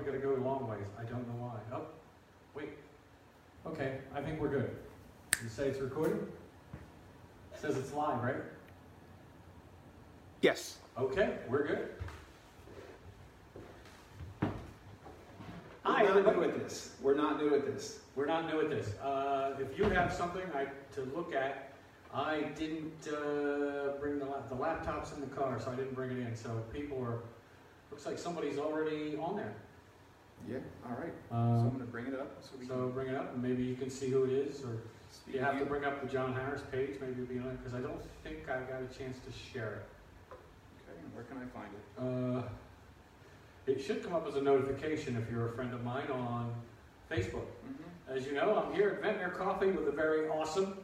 we gotta go a long ways. I don't know why. Oh, wait. Okay, I think we're good. You say it's recording? Says it's live, right? Yes. Okay, we're good. Hi, Hi, We're not everybody. new at this. We're not new at this. We're not new at this. Uh, if you have something I, to look at, I didn't uh, bring the, lap, the laptops in the car, so I didn't bring it in. So people are, looks like somebody's already on there. Yeah. All right. so I'm Um, gonna bring it up so we so can. bring it up, and maybe you can see who it is, or you have to bring up the John Harris page. Maybe it'll be on it because I don't think I got a chance to share it. Okay. and Where can I find it? Uh, it should come up as a notification if you're a friend of mine on Facebook. Mm-hmm. As you know, I'm here at Ventnor Coffee with the very awesome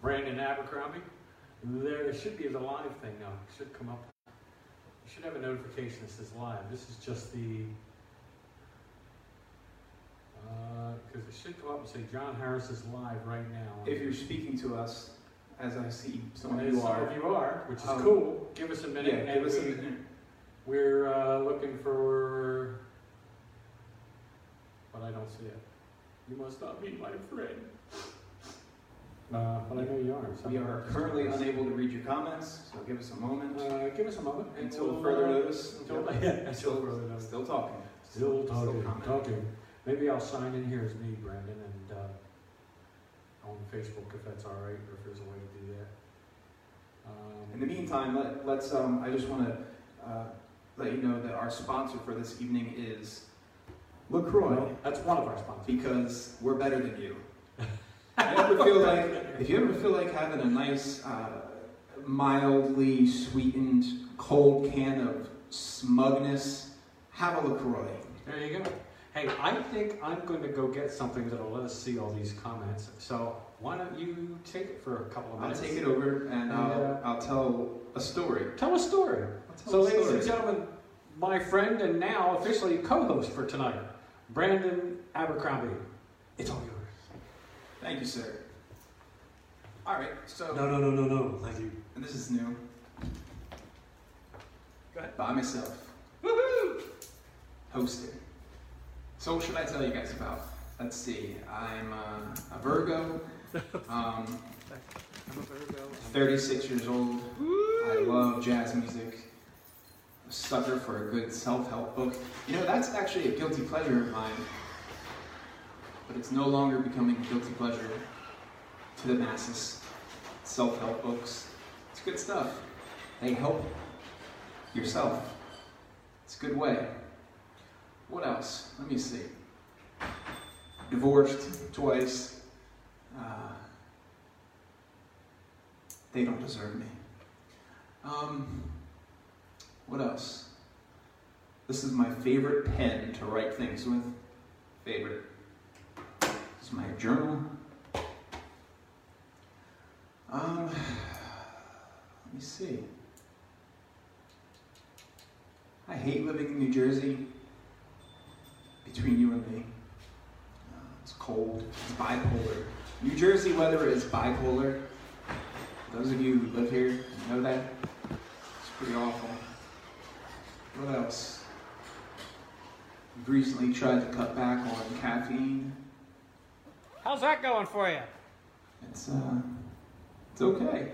Brandon Abercrombie. There should be a live thing now. It should come up. You should have a notification that says live. This is just the. Because it should come up and say John Harris is live right now. If you're speaking to us, as I see some of you some are, of you are, which is Um, cool. Give us a minute. yeah, give us a we- minute. We're uh, looking for. But I don't see it. You must not be my friend. Uh, but I know you are. so- We are currently unable to read your comments, so give us a moment Uh, give us a moment. until further uh, notice. Until, yeah, until Still, further notice. still talking. Still talking, commenting. talking. Maybe I'll sign in here as me, Brandon, and uh, on Facebook if that's all right, or if there's a way to do that. Um, In the meantime, let, let's. Um, I just want to uh, let you know that our sponsor for this evening is Lacroix. well, that's one of our sponsors. because we're better than you. If you ever feel like, if you ever feel like having a nice, uh, mildly sweetened cold can of smugness, have a Lacroix. There you go. Hey, I think I'm going to go get something that'll let us see all these comments. So why don't you take it for a couple of minutes? I'll take it over and I'll, Yeah. I'll tell a story. Tell a story. Tell So, a ladies story. and gentlemen, my friend and now officially co-host for tonight, Brandon Abercrombie. It's all yours. Thank you, sir. All right, so no, no, no, no. No. Thank you. and this is new. Go ahead. By myself. Woohoo! Hosting. So what should I tell you guys about? Let's see. I'm uh, a Virgo. Um, 36 years old. I love jazz music. A sucker for a good self-help book. You know, that's actually a guilty pleasure of mine. But it's no longer becoming a guilty pleasure to the masses. Self-help books. It's good stuff. They help yourself. It's a good way. What else? Let me see. Divorced twice. Uh, they don't deserve me. Um, what else? This is my favorite pen to write things with. Favorite. This is my journal. Um, let me see. I hate living in New Jersey. Between you and me, uh, it's cold. It's bipolar. New Jersey weather is bipolar. Those of you who live here know that. It's pretty awful. What else? We've recently tried to cut back on caffeine. How's that going for you? It's uh, it's okay.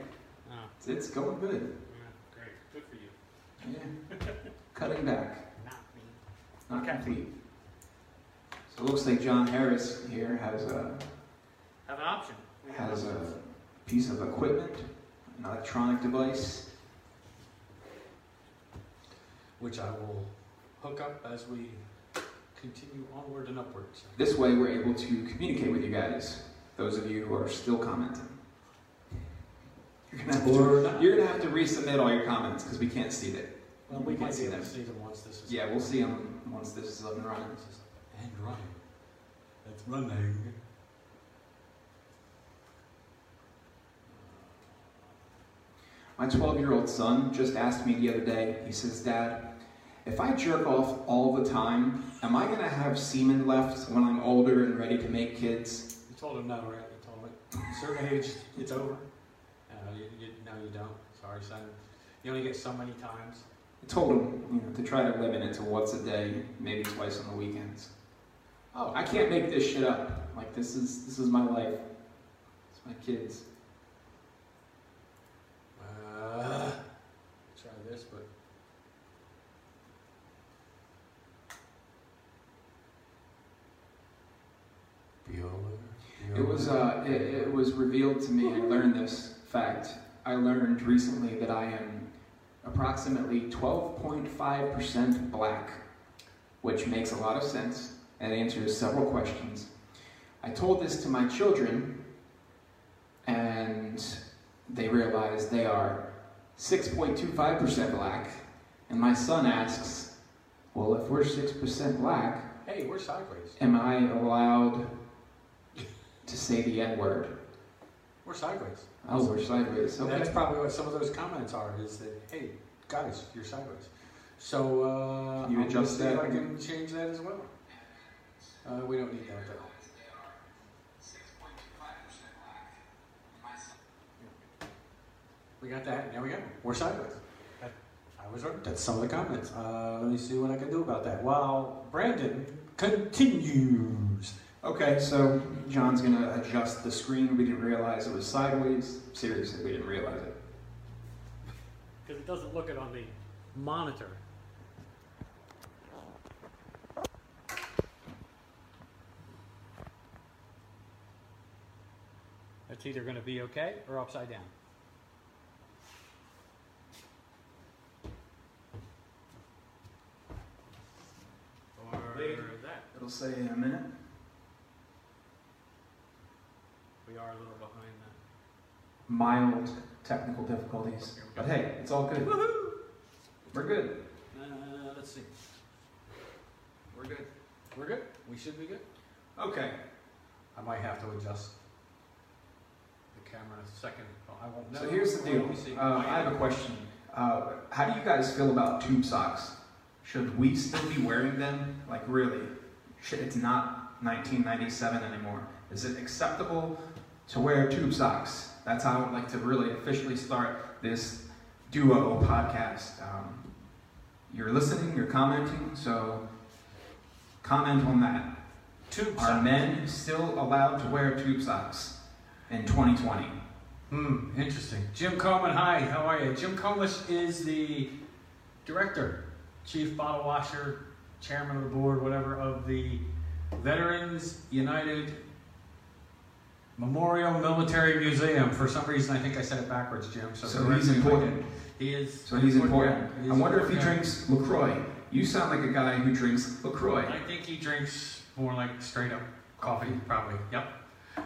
Oh, It's, it's going good. great. Good for you. Yeah. Cutting back. Not me. Not Okay. Complete. So it looks like John Harris here has a Have an option. has a piece of equipment, an electronic device. Which I will hook up as we continue onward and upwards. This way, we're able to communicate with you guys. Those of you who are still commenting. You're gonna have to, you're gonna have to resubmit all your comments because we can't see that. Well, we we can't see see them. them. See them once this is. Yeah, we'll see them once this is up and running. And running. It's running. My 12 year old son just asked me the other day, he says, Dad, if I jerk off all the time, am I going to have semen left when I'm older and ready to make kids? You told him no, right? You told him at certain age, it's over. Uh, you, you, no, you don't. Sorry, son. You only get so many times. I told him, you know, to try to limit it to once a day, maybe twice on the weekends. Oh, I can't make this shit up. Like this is this is my life. It's my kids. Uh, try this, but. Bueller. It was uh, it, it was revealed to me. I learned this fact. I learned recently that I am approximately 12.5% black, which makes a lot of sense and answers several questions. I told this to my children, and they realized they are 6.25% black. And my son asks, Well, if we're 6% black, Hey, we're sideways. am I allowed to say the N word? We're sideways. Oh, we're sideways. And That's probably what some of those comments are, is that, hey, guys, you're sideways. So, uh. You adjust see that? if I can change that as well. Uh, we don't need that though. We got that, there we go, we're sideways. I was right, that's some of the comments. Uh, let me see what I can do about that. While Brandon continues. Okay, so John's gonna adjust the screen. We didn't realize it was sideways. Seriously, we didn't realize it. Because it doesn't look it on the monitor. It's either going to be okay or upside down. Or that. It'll say in a minute. We are a little behind that. Mild technical difficulties. But hey, it's all good. We're good. Uh, let's see. We're good. We're good? We should be good? Okay. I might have to adjust the camera in a second. I won't know. So here's the deal. Let me see. Uh, I have a question. Uh, how do you guys feel about tube socks? Should we still be wearing them? Like really? Shit, it's not 1997 anymore. Is it acceptable to wear tube socks? That's how I would like to really officially start this duo podcast. Um, you're listening, you're commenting, so comment on that. Tube Are socks. men still allowed to wear tube socks in 2020? Hmm, interesting. Jim Coleman, hi, how are you? Jim Coleman is the director, chief bottle washer, chairman of the board, whatever, of the Veterans United Memorial Military Museum. For some reason, I think I said it backwards, Jim. So, So he's me if I important. He is. So he's important. yeah, I wonder if he drinks LaCroix. You sound like a guy who drinks LaCroix. I think he drinks more like straight up coffee, probably. Yep.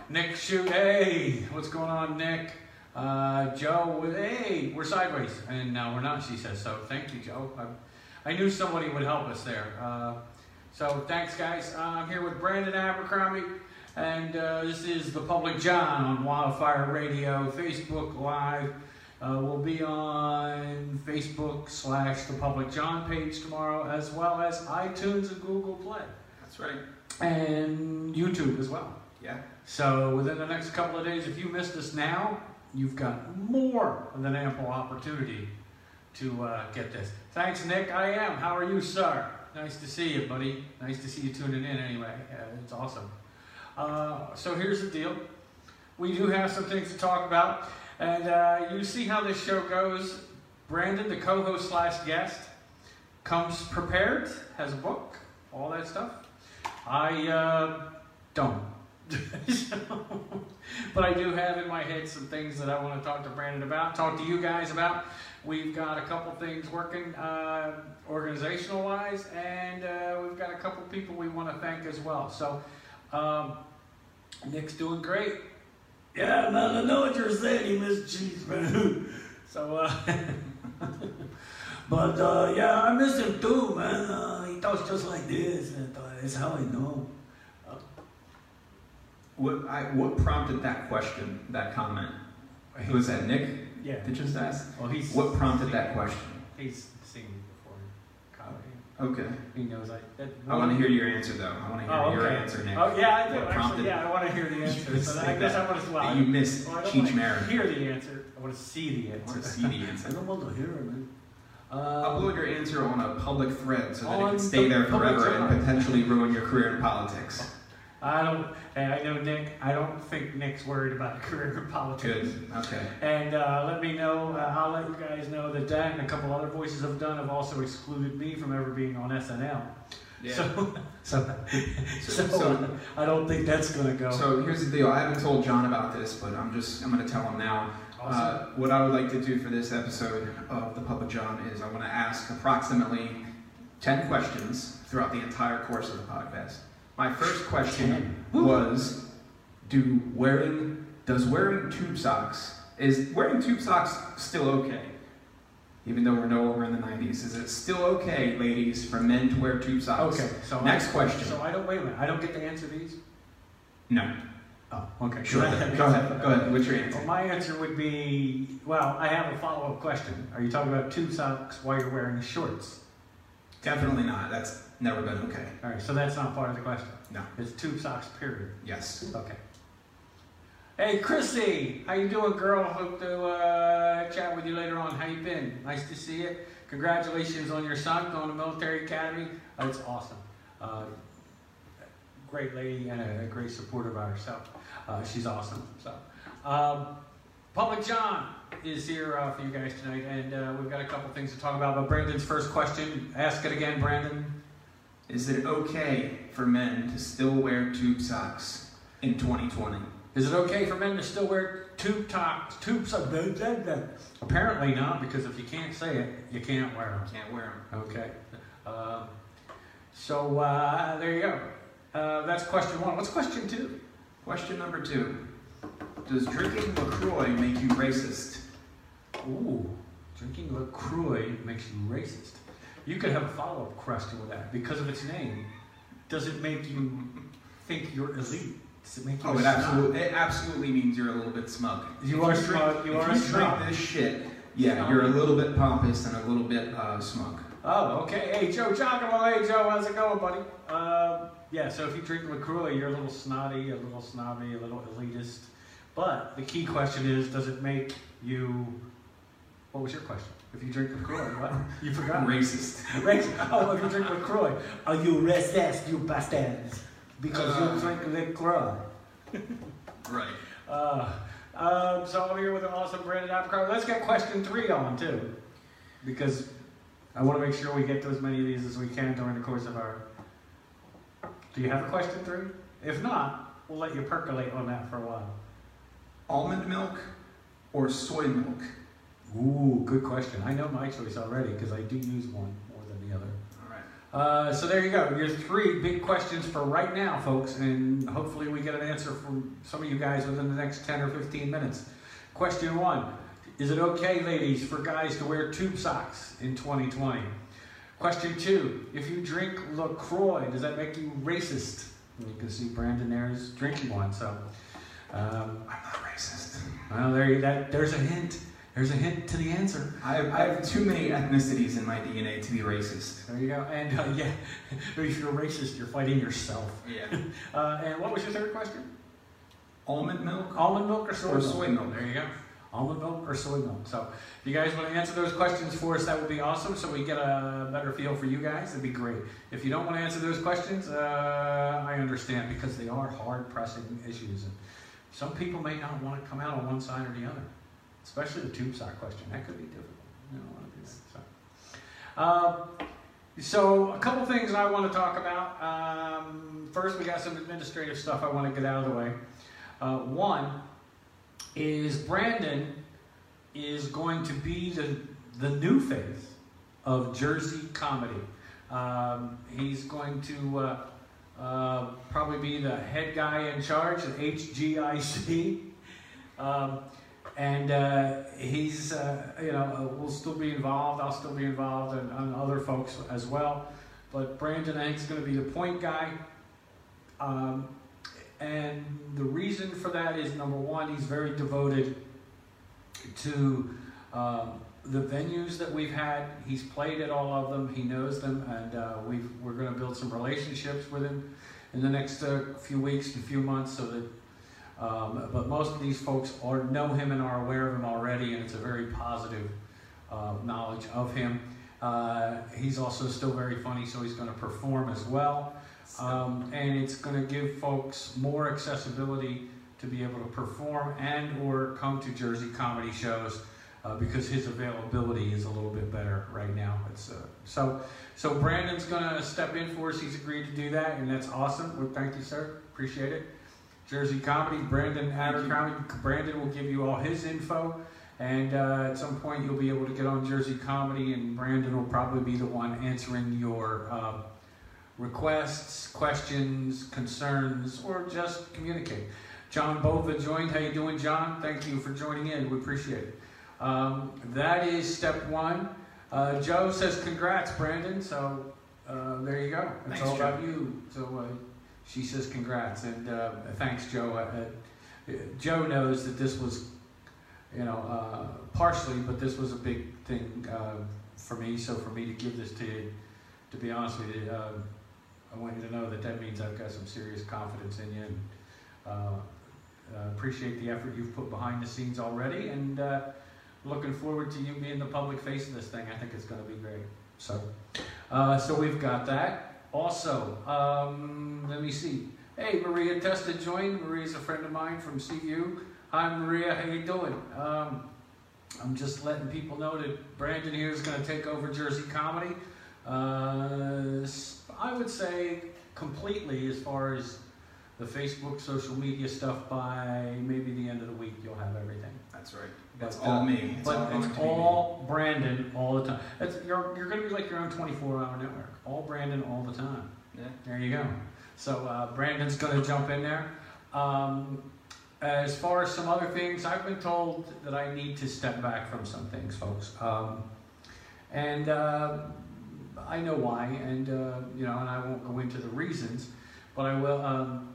Nick shoot, hey, what's going on, Nick? Uh, Joe, with hey, we're sideways, and no, we're not. She says so. Thank you, Joe. I, I knew somebody would help us there. Uh, so thanks, guys. Uh, I'm here with Brandon Abercrombie, and uh, this is the Public John on Wildfire Radio, Facebook Live. Uh, we'll be on Facebook slash the Public John page tomorrow, as well as iTunes and Google Play, That's right. and YouTube as well. Yeah. So within the next couple of days, if you missed us now, you've got more than ample opportunity to uh, get this. Thanks, Nick. I am. How are you, sir? Nice to see you, buddy. Nice to see you tuning in. Anyway, uh, it's awesome. Uh, so here's the deal. We do have some things to talk about, and uh, you see how this show goes. Brandon, the co-host slash guest, comes prepared, has a book, all that stuff. I uh, but I do have in my head some things that I want to talk to Brandon about, talk to you guys about. We've got a couple things working uh, organizational wise, and uh, we've got a couple people we want to thank as well. So, um, Nick's doing great. Yeah, man, I know what you're saying. You miss cheese, man. so, uh, but uh, yeah, I miss him too, man. Uh, he talks just like this, and uh, it's how I know. What I what prompted that question, that comment? Was that Nick Yeah. that just asked? Well, he's What prompted that question? He's seen me before comedy. Okay. He knows I. That I want to hear your answer though. I want to hear Oh, your answer, Nick. Oh yeah, I do. What Actually, yeah, I want to hear the answer. So I guess that. I want to. Well, you miss well, I don't Cheech Marin. Hear the answer. I want to see the I answer. want to see the I don't want to hear it, man. Um, Upload your answer on a public thread so that it can stay the there forever and potentially ruin your career in politics. I don't, and I know Nick, I don't think Nick's worried about a career in politics. Good. Okay. And uh, let me know, uh, I'll let you guys know that that and a couple other voices I've done have also excluded me from ever being on SNL. Yeah. So, so, So, so, I don't think that's gonna go. so here's the deal. I haven't told John about this, but I'm just I'm going to tell him now. Awesome. Uh, what I would like to do for this episode of the Public John is I want to ask approximately 10 questions throughout the entire course of the podcast. My first question was do wearing does wearing tube socks is wearing tube socks still okay? Even though we're no longer in the 90s, is it still okay, ladies, for men to wear tube socks? okay, so Next I, question. So I don't wait a minute. I don't get to answer these. No. Oh, okay. Sure. Go ahead. Go ahead. What's your answer? Well, my answer would be well. I have a follow-up question. Are you talking about tube socks while you're wearing shorts? Definitely not. That's never been okay. All right, so that's not part of the question. No. It's tube socks. Period. Yes. Okay. Hey, Chrissy, how you doing, girl? Hope to uh, chat with you later on. How you been? Nice to see you. Congratulations on your son going to military academy. Uh, it's awesome. Uh, great lady and a, a great supporter by herself. Uh, she's awesome. So, um, Public John is here uh, for you guys tonight, and uh, we've got a couple things to talk about. But Brandon's first question, ask it again, Brandon. Is it okay for men to still wear tube socks in 2020? Is it okay for men to still wear tube tops? Tube socks? Blah, blah, blah. Apparently not, because if you can't say it, you can't wear them. Can't wear them. Okay. Um, so uh, there you go. Uh, that's question one. What's question two? Question number two. Does drinking LaCroix make you racist? Ooh, drinking LaCroix makes you racist. You could have a follow up question with that. Because of its name, does it make you think you're elite? Does it make you Oh, it absolutely, it absolutely means you're a little bit smug. You If are drink- smug. You if are a you snob. drink this shit, yeah, you're a little bit pompous and a little bit uh, smug. Oh, okay. Hey, Joe Giacomo. Hey, Joe, how's it going, buddy? Um, yeah, so if you drink LaCroix, you're a little snotty, a little snobby, a little elitist. But the key question is, does it make you... What was your question? If you drink LaCroix, what? You forgot? Racist. Racist. Oh, if you drink LaCroix. Are you racist, you bastards? Because Uh. you drink LaCroix. Right. Uh, um, so I'm here with an awesome Brandon Apricot. Let's get question three on too, because I want to make sure we get to as many of these as we can during the course of our. Do you have a question three? If not, we'll let you percolate on that for a while. Almond milk or soy milk? Ooh, good question. I know my choice already because I do use one more than the other. All right. Uh, so there you go. Your three big questions for right now, folks, and hopefully we get an answer from some of you guys within the next 10 or 15 minutes. Question one Is it okay, ladies, for guys to wear tube socks in 2020? Question two If you drink LaCroix, does that make you racist? And you can see Brandon there is drinking one, so. Um, I'm not racist. well, there you, that, there's a hint. There's a hint to the answer. I have, I have too many ethnicities in my DNA to be racist. There you go. And uh, yeah, if you're racist, you're fighting yourself. Yeah. Uh, and what was your third question? Almond milk Almond milk or soy or milk? soy milk? There you go. Almond milk or soy milk. So if you guys want to answer those questions for us, that would be awesome. So we get a better feel for you guys. It'd be great. If you don't want to answer those questions, uh, I understand because they are hard pressing issues, and some people may not want to come out on one side or the other. Especially the tube sock question. That could be difficult. You don't want to do that. So. Um, so, a couple things I want to talk about. Um, first, we got some administrative stuff I want to get out of the way. Uh, one is Brandon is going to be the, the new face of Jersey comedy. Um, he's going to uh, uh, probably be the head guy in charge of HGIC. Um, and uh, he's, uh, you know, uh, will still be involved. I'll still be involved, and, and other folks as well. But Brandon, I is going to be the point guy. Um, and the reason for that is number one, he's very devoted to um, the venues that we've had. He's played at all of them. He knows them, and uh, we've, we're going to build some relationships with him in the next uh, few weeks, and few months, so that. Um, but most of these folks are know him and are aware of him already, and it's a very positive uh, knowledge of him. Uh, he's also still very funny, so he's going to perform as well. Um, and it's going to give folks more accessibility to be able to perform and or come to Jersey comedy shows uh, because his availability is a little bit better right now. It's, uh, so, so Brandon's going to step in for us. He's agreed to do that, and that's awesome. Well, thank you, sir. Appreciate it. Jersey Comedy, Brandon Abercrombie. Brandon will give you all his info. And uh, at some point, you'll be able to get on Jersey Comedy, and Brandon will probably be the one answering your uh, requests, questions, concerns, or just communicate. John Bova joined. How you doing, John? Thank you for joining in. We appreciate it. Um, that is step one. Uh, Joe says, "Congrats, Brandon." So uh, there you go. It's Thanks, all Joe. about you. So uh, she says, "Congrats," and uh, thanks, Joe. Uh, Joe knows that this was, you know, uh, partially, but this was a big thing uh, for me. So for me to give this to you, to be honest with you, um, I want you to know that that means I've got some serious confidence in you, and uh, appreciate the effort you've put behind the scenes already, and looking forward to you being the public face of this thing. I think it's going to be great. So, uh, so we've got that. Also, um, let me see. Hey, Maria Testa joined. Maria's a friend of mine from CU. Hi, Maria. How you doing? Um, I'm just letting people know that Brandon here is going to take over Jersey Comedy. Uh, I would say completely as far as the Facebook, social media stuff. By maybe the end of the week, you'll have everything. That's right. That's But, all uh, me. It's all But going it's to be me. all Brandon all the time. It's, you're you're going to be like your own 24-hour network. All Brandon all the time. Yeah. There you go. So uh, Brandon's going to jump in there. Um, as far as some other things, I've been told that I need to step back from some things, folks. Um, and uh, I know why, and uh, you know, and I won't go into the reasons, but I will. Um,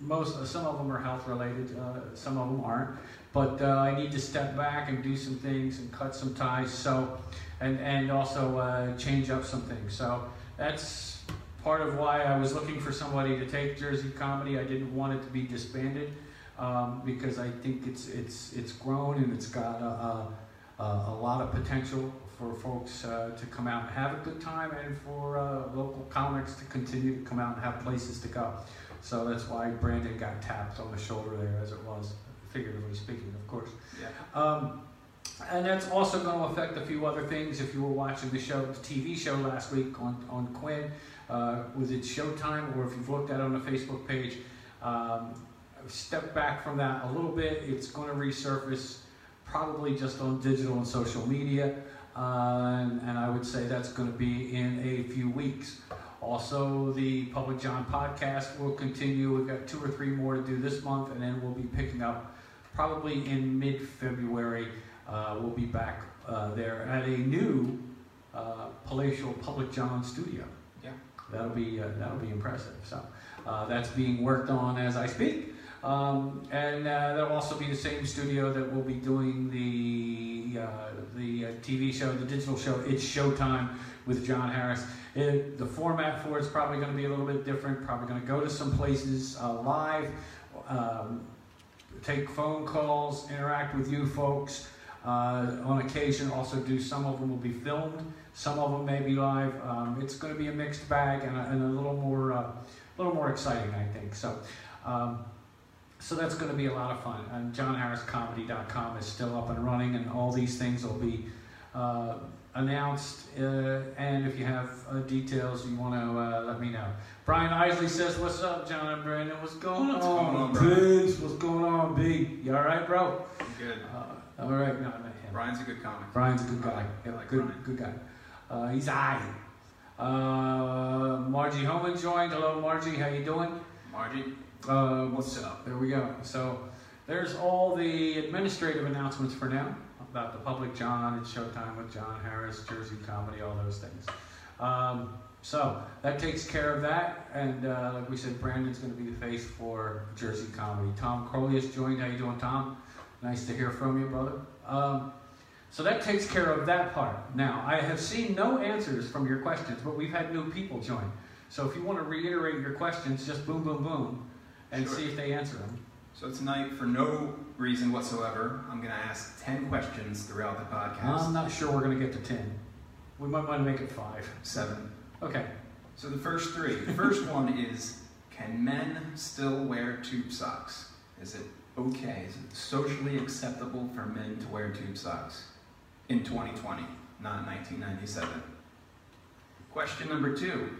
most, some of them are health related, uh, some of them aren't. But uh, I need to step back and do some things and cut some ties. So, and and also uh, change up some things. So that's part of why I was looking for somebody to take Jersey Comedy. I didn't want it to be disbanded um, because I think it's it's it's grown and it's got a, a, a lot of potential for folks uh, to come out and have a good time, and for uh, local comics to continue to come out and have places to go. So that's why Brandon got tapped on the shoulder there, as it was, figuratively speaking, of course. Yeah. Um, and that's also going to affect a few other things. If you were watching the show, the TV show last week on, on Quinn, uh, was it Showtime, or if you've looked at it on the Facebook page, um, step back from that a little bit. It's going to resurface probably just on digital and social media, uh, and, and I would say that's going to be in a few weeks. Also, the Public John podcast will continue. We've got two or three more to do this month, and then we'll be picking up probably in mid February. Uh, we'll be back uh, there at a new uh, palatial Public John studio. Yeah. That'll be uh, that'll be impressive. So uh, that's being worked on as I speak, um, and uh, that'll also be the same studio that we'll be doing the uh, the uh, TV show, the digital show. It's Showtime with John Harris. It, the format for it's probably going to be a little bit different. Probably going to go to some places uh, live, um, take phone calls, interact with you folks. Uh, on occasion, also do some of them will be filmed, some of them may be live. Um, it's going to be a mixed bag and a, and a little more, uh, a little more exciting, I think. So, um, so that's going to be a lot of fun. And JohnHarrisComedy.com is still up and running, and all these things will be uh, announced. Uh, and if you have uh, details you want to uh, let me know. Brian Isley says, "What's up, John and Brandon? What's going What's on, going on, Brian? Bigs? What's going on, B? You all right, bro? Good. Uh, all right, no, I meant him. Brian's a good comic. Brian's a good guy. I like- Yeah, I like good, Brian. good guy. Uh, he's aye. Uh, Margie Homan joined. Hello, Margie. How you doing? Margie, Uh, what's up? there we go. So there's all the administrative announcements for now about the Public John and Showtime with John Harris, Jersey Comedy, all those things. Um, so that takes care of that. And uh, like we said, Brandon's going to be the face for Jersey Comedy. Tom Crowley has joined. How you doing, Tom? Nice to hear from you, brother. Um, so that takes care of that part. Now, I have seen no answers from your questions, but we've had new people join. So if you want to reiterate your questions, just boom, boom, boom, and Sure. see if they answer them. So tonight, for no reason whatsoever, I'm going to ask 10 questions throughout the podcast. I'm not sure we're going to get to 10. We might want to make it five. Seven. Okay. So the first three. The first one is Can men still wear tube socks? Is it okay? Is it socially acceptable for men to wear tube socks in 2020, not 1997? Question number two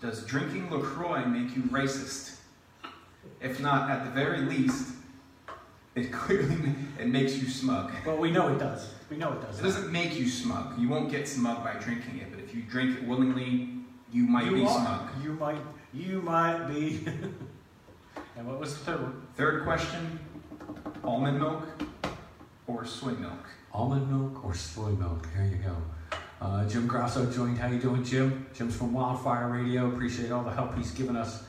Does drinking LaCroix make you racist? If not, at the very least, it clearly it makes you smug. Well, we know it does. We know it does. It doesn't make you smug. You won't get smug by drinking it, if you drink it willingly, you might you be are. smug. You might. You might be. and what was the third one? Third question almond milk or soy milk? Almond milk or soy milk? There you go. Uh, Jim Grasso joined. How you doing, Jim? Jim's from Wildfire Radio. Appreciate all the help he's given us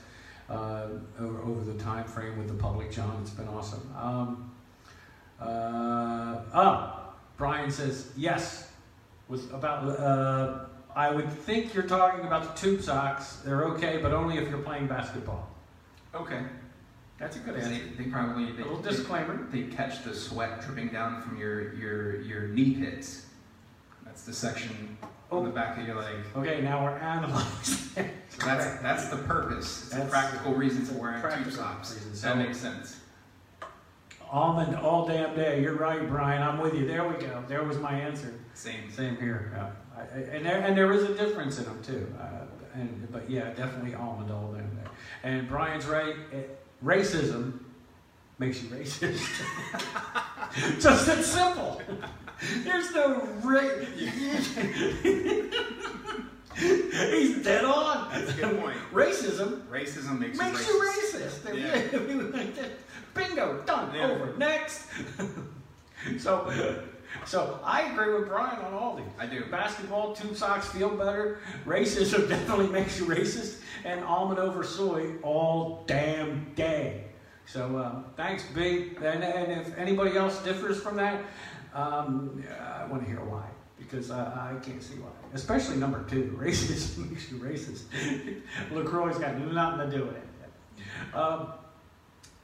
uh, over, over the time frame with the public, John. It's been awesome. Um, uh, oh, Brian says yes. Was about. I would think you're talking about the tube socks. They're okay, but only if you're playing basketball. Okay. That's a good answer. they, they probably A little they, disclaimer. they catch the sweat dripping down from your your your knee pits. That's the section on the oh. back of your leg. Okay, now we're analyzing. So that's that's the purpose. It's a practical reason for wearing tube socks. reason. That So- makes sense. Almond all damn day. You're right, Brian. I'm with you. There we go. There was my answer. Same. Same here. Yeah. I, and there and there is a difference in them too. Uh, and but yeah, definitely almond all damn day. And Brian's right. It, racism makes you racist. Just that simple. There's no ra- He's dead on. That's a good point. Racism Racism makes, makes you you racist. racist. Bingo, done, Yeah. over, next. so, so I agree with Brian on all these. I do. Basketball, tube socks feel better. Racism definitely makes you racist, and almond over soy all damn day. So um, thanks, Big. And, and if anybody else differs from that, um, I want to hear why. Because uh, I can't see why. Especially number two. Racism makes you racist. LaCroix's got nothing to do with it. Um,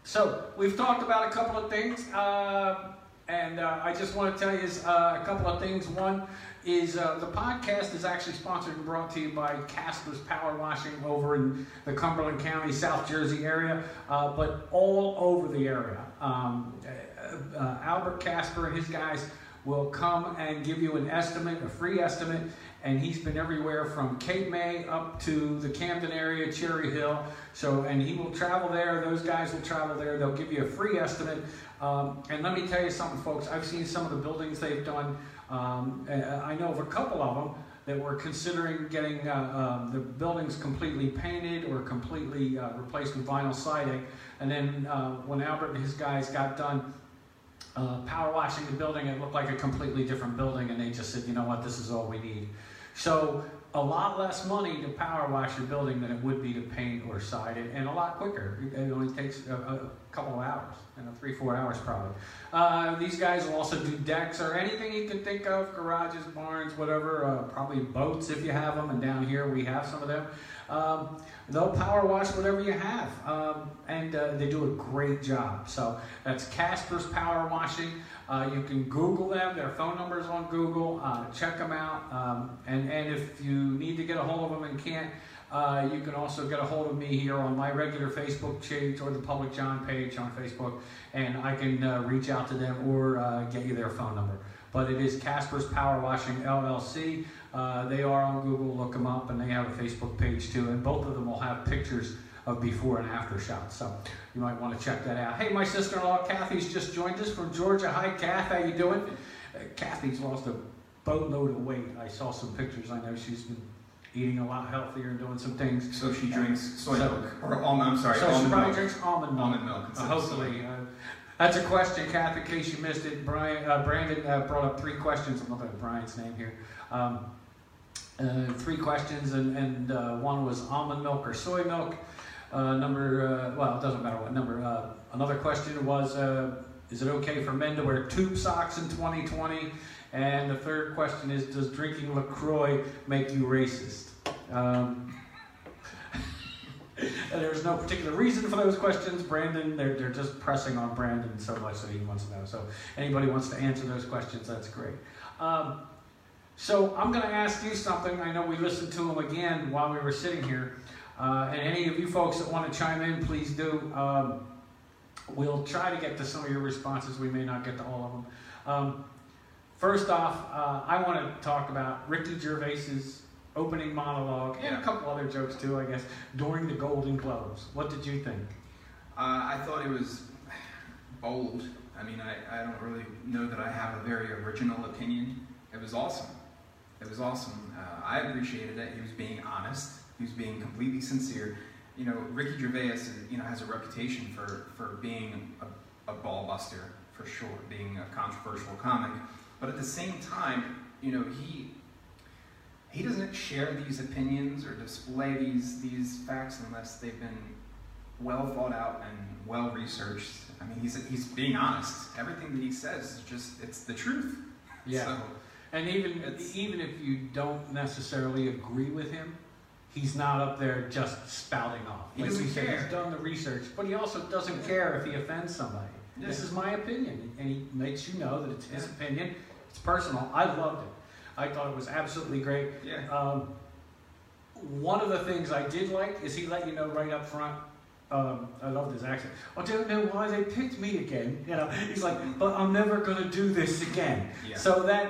so we've talked about a couple of things. Uh, and uh, I just want to tell you uh, a couple of things. One is uh, the podcast is actually sponsored and brought to you by Casper's Power Washing over in the Cumberland County, South Jersey area, uh, but all over the area. Um, uh, uh, Albert Casper and his guys will come and give you an estimate, a free estimate, and he's been everywhere from Cape May up to the Camden area, Cherry Hill. So, and he will travel there. Those guys will travel there. They'll give you a free estimate. Um, and let me tell you something, folks. I've seen some of the buildings they've done. Um, uh, I know of a couple of them that were considering getting uh, um, the buildings completely painted or completely uh, replaced with vinyl siding. And then uh, when Albert and his guys got done uh, power washing the building, it looked like a completely different building, and they just said, you know what, this is all we need. So a lot less money to power wash your building than it would be to paint or side it, and a lot quicker. It only takes a, a couple of hours, you know, three, four hours probably. Uh, these guys will also do decks or anything you can think of, garages, barns, whatever, uh, probably boats if you have them, and down here we have some of them. Um, they'll power wash whatever you have, um, and uh, they do a great job. So that's Casper's Power Washing. Uh, you can Google them. Their phone number's on Google. Uh, check them out. Um, and, and if you need to get a hold of them and can't, uh, you can also get a hold of me here on my regular Facebook page or the Public John page on Facebook, and I can uh, reach out to them or uh, get you their phone number. But it is Casper's Power Washing LLC. Uh, they are on Google. Look them up, and they have a Facebook page too. And both of them will have pictures of before and after shots. So you might want to check that out. Hey, my sister-in-law Kathy's just joined us from Georgia. Hi, Kath. How you doing? Uh, Kathy's lost a boatload of weight. I saw some pictures. I know she's been eating a lot healthier and doing some things. So she drinks soy So- milk or almond. I'm sorry, so she probably milk. drinks almond milk. Almond milk. Uh, instead of soy. hopefully. Uh, that's a question, Kath, in case you missed it. Brian, uh, Brandon uh, brought up three questions. I'm looking at Brian's name here. Um, uh, three questions, and, and uh, one was almond milk or soy milk. Uh, number, uh, well, it doesn't matter what number. Uh, another question was, uh, is it okay for men to wear tube socks in 2020? And the third question is, does drinking LaCroix make you racist? Um, there's no particular reason for those questions. Brandon, they're, they're just pressing on Brandon so much that he wants to know. So anybody wants to answer those questions, that's great. Um, So I'm going to ask you something. I know we listened to him again while we were sitting here. Uh, and any of you folks that want to chime in, please do. Um, we'll try to get to some of your responses. We may not get to all of them. Um, first off, uh, I want to talk about Ricky Gervais's opening monologue and a couple other jokes too, I guess, during the Golden Globes. What did you think? Uh, I thought it was bold. I mean, I, I don't really know that I have a very original opinion. It was awesome. It was awesome. Uh, I appreciated it. He was being honest. Was being completely sincere. You know, Ricky Gervais, is, you know, has a reputation for, for being a, a ball buster, for sure, being a controversial comic. But at the same time, you know, he he doesn't share these opinions or display these these facts unless they've been well thought out and well researched. I mean, he's he's being honest. Everything that he says is just it's the truth. So, And even even if you don't necessarily agree with him, he's not up there just spouting off. He Like doesn't said, care. He's done the research, but he also doesn't care if he offends somebody. Yeah. This is my opinion, and he makes you know that it's his opinion. It's personal. I loved it. I thought it was absolutely great. yeah, Um, one of the things I did like is he let you know right up front. Um, I loved his accent. I don't know why they picked me again. You know, he's like, but I'm never going to do this again. yeah. So that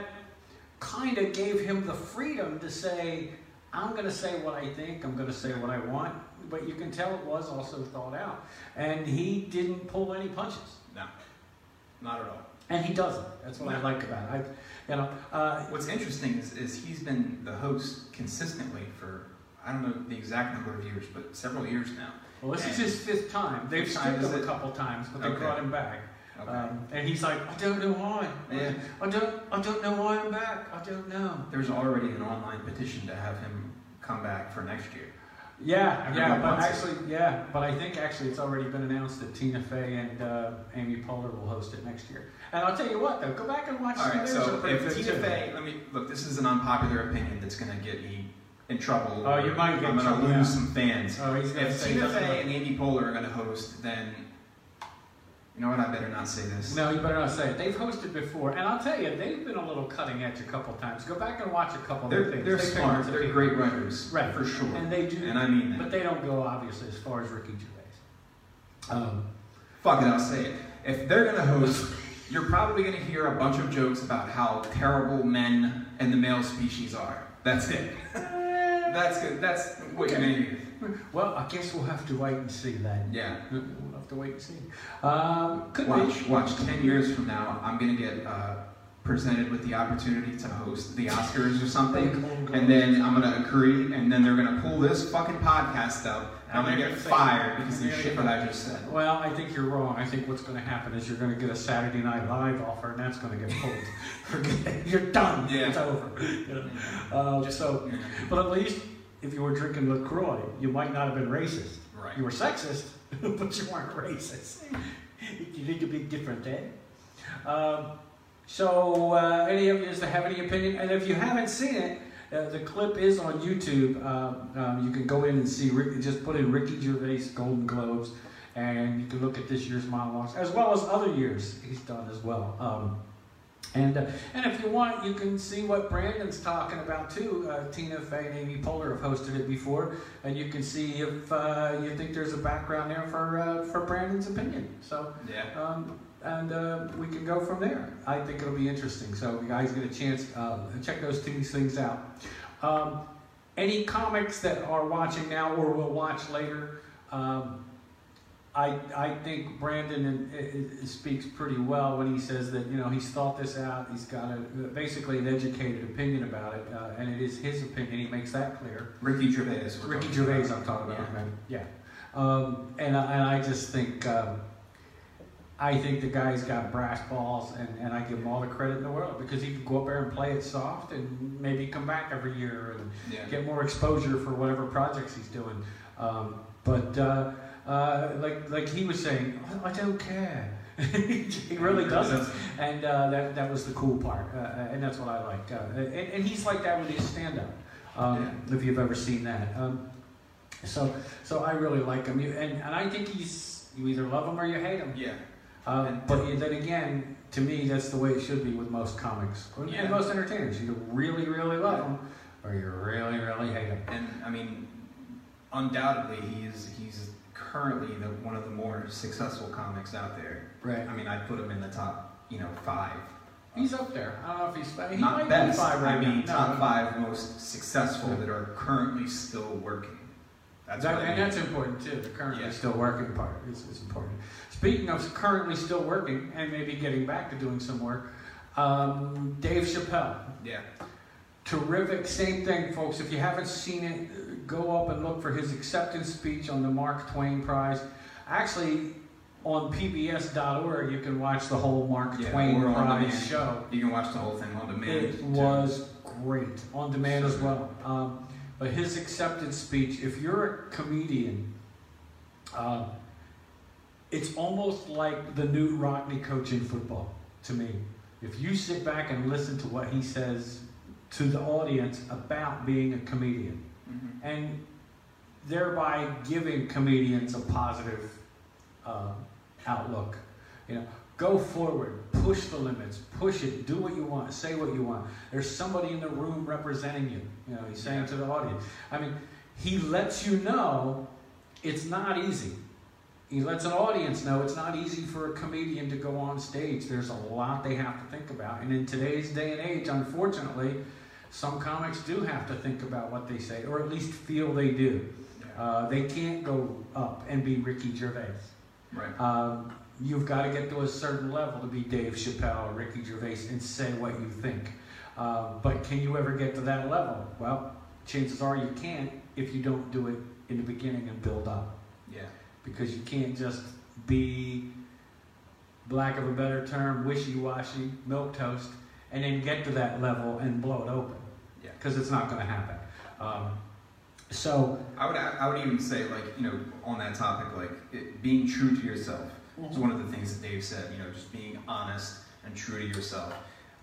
kind of gave him the freedom to say, I'm going to say what I think, I'm going to say what I want. But you can tell it was also thought out. And he didn't pull any punches. no, not at all. And he doesn't. That's what I like about it. I, you know, uh, What's interesting is, is he's been the host consistently for I don't know the exact number of years, but several years now. well, this is his fifth time. They've skipped him a couple times, but they Okay. brought him back. Okay. Um, and he's like, I don't know why. Yeah. I don't. I don't know why I'm back. I don't know. There's already an online petition to have him come back for next year. Yeah, yeah, but wants it. actually, yeah, but I think actually it's already been announced that Tina Fey and uh, Amy Poehler will host it next year. And I'll tell you what, though, go back and watch All right, so if Tina too. Fey, let me look. This is an unpopular opinion that's going to get me in trouble. Oh, you might get I'm going to lose yeah. some fans. Oh, he's gonna If Tina Fey and Amy Poehler are going to host, then you know what? I better not say this. No, you better not say it. They've hosted before, and I'll tell you, they've been a little cutting edge a couple times. Go back and watch a couple of They're, their things. they're They smart. They're people. great writers, Right. for sure. and they do. And I mean that. but they don't go obviously as far as Ricky Gervais. Um, Fuck it, I'll say it. If they're gonna host, you're probably gonna hear a bunch of jokes about how terrible men and the male species are. That's it. That's good. That's what you're gonna hear. Well, I guess we'll have to wait and see then. Yeah. We'll have to wait and see. Um, could Watch, be. watch. Ten years from now, I'm gonna get uh, presented with the opportunity to host the Oscars or something, and then I'm gonna agree, and then they're gonna pull this fucking podcast up, and I'm gonna get fired because of the shit that I just said. Well, I think you're wrong. I think what's going to happen is you're going to get a Saturday Night Live offer, and that's going to get pulled. Forget it. You're done. Yeah. It's over. You know? uh, so, but at least if you were drinking Lacroix, you might not have been racist. Right. You were sexist, but you weren't racist. you think a big difference, eh? Um, so, uh, any of you that have any opinion, and if you haven't seen it, uh, the clip is on YouTube. Um, um, you can go in and see. Rick, just put in Ricky Gervais Golden Globes, and you can look at this year's monologues as well as other years he's done as well. And uh, and if you want, you can see what Brandon's talking about too. Uh, Tina Fey and Amy Poehler have hosted it before, and you can see if uh, you think there's a background there for uh, for Brandon's opinion. So. Yeah. Um, and uh, we can go from there. I think it'll be interesting. So you guys get a chance, uh, check those two things out. Um, any comics that are watching now or will watch later, um, I, I think Brandon speaks pretty well when he says that you know he's thought this out. He's got a, basically an educated opinion about it, uh, and it is his opinion. He makes that clear. Ricky Gervais. Ricky Gervais. I'm talking about. Yeah. man. Yeah. Um, and, I- and I just think, um, I think the guy's got brass balls, and, and I give him all the credit in the world because he could go up there and play it soft and maybe come back every year and Yeah. get more exposure for whatever projects he's doing. Um, but uh, uh, like like he was saying, I, I don't care. he really doesn't, and uh, that that was the cool part, uh, and that's what I like. Uh, and, and he's like that with his stand-up. Um, If you've ever seen that, um, so so I really like him, and and I think he's you either love him or you hate him. Yeah. Um, but then again, to me, that's the way it should be with most comics and Yeah. most entertainers. You really, really love them, or you really, really hate them. And I mean, undoubtedly, he's he's currently the one of the more successful comics out there. Right. I mean, I'd put him in the top, you know, five. He's up there. I don't know if he's. He Not might best. be five right I mean, now. top No, five most successful that are currently still working. That's that, what I and mean. that's important too. The currently Yeah. still working part is, is important. Speaking of currently still working and maybe getting back to doing some work, um, Dave Chappelle. yeah. Terrific. Same thing, folks. If you haven't seen it, go up and look for his acceptance speech on the Mark Twain Prize. Actually, on PBS.org, you can watch the whole Mark Yeah, Twain Prize show. You can watch the whole thing on demand. It too. was great on demand as well. Um, but his acceptance speech, if you're a comedian, uh, it's almost like the new Rockne coach in football to me. If you sit back and listen to what he says to the audience about being a comedian, Mhm. and thereby giving comedians a positive uh, outlook. You know, go forward, push the limits, push it, do what you want, say what you want. There's somebody in the room representing you. You know, he's saying to the audience. I mean, he lets you know it's not easy. He lets an audience know it's not easy for a comedian to go on stage. There's a lot they have to think about. And in today's day and age, unfortunately, some comics do have to think about what they say, or at least feel they do. Uh, they can't go up and be Ricky Gervais. right. Um, you've got to get to a certain level to be Dave Chappelle or Ricky Gervais and say what you think. Uh, but can you ever get to that level? Well, chances are you can't if you don't do it in the beginning and build up. Yeah. Because you can't just be, lack of a better term, wishy-washy, milk toast, and then get to that level and blow it open. Yeah. Because it's not going to happen. Um, so, I would I would even say like you know on that topic like it, being true to yourself is one of the things that Dave said. You know, just being honest and true to yourself.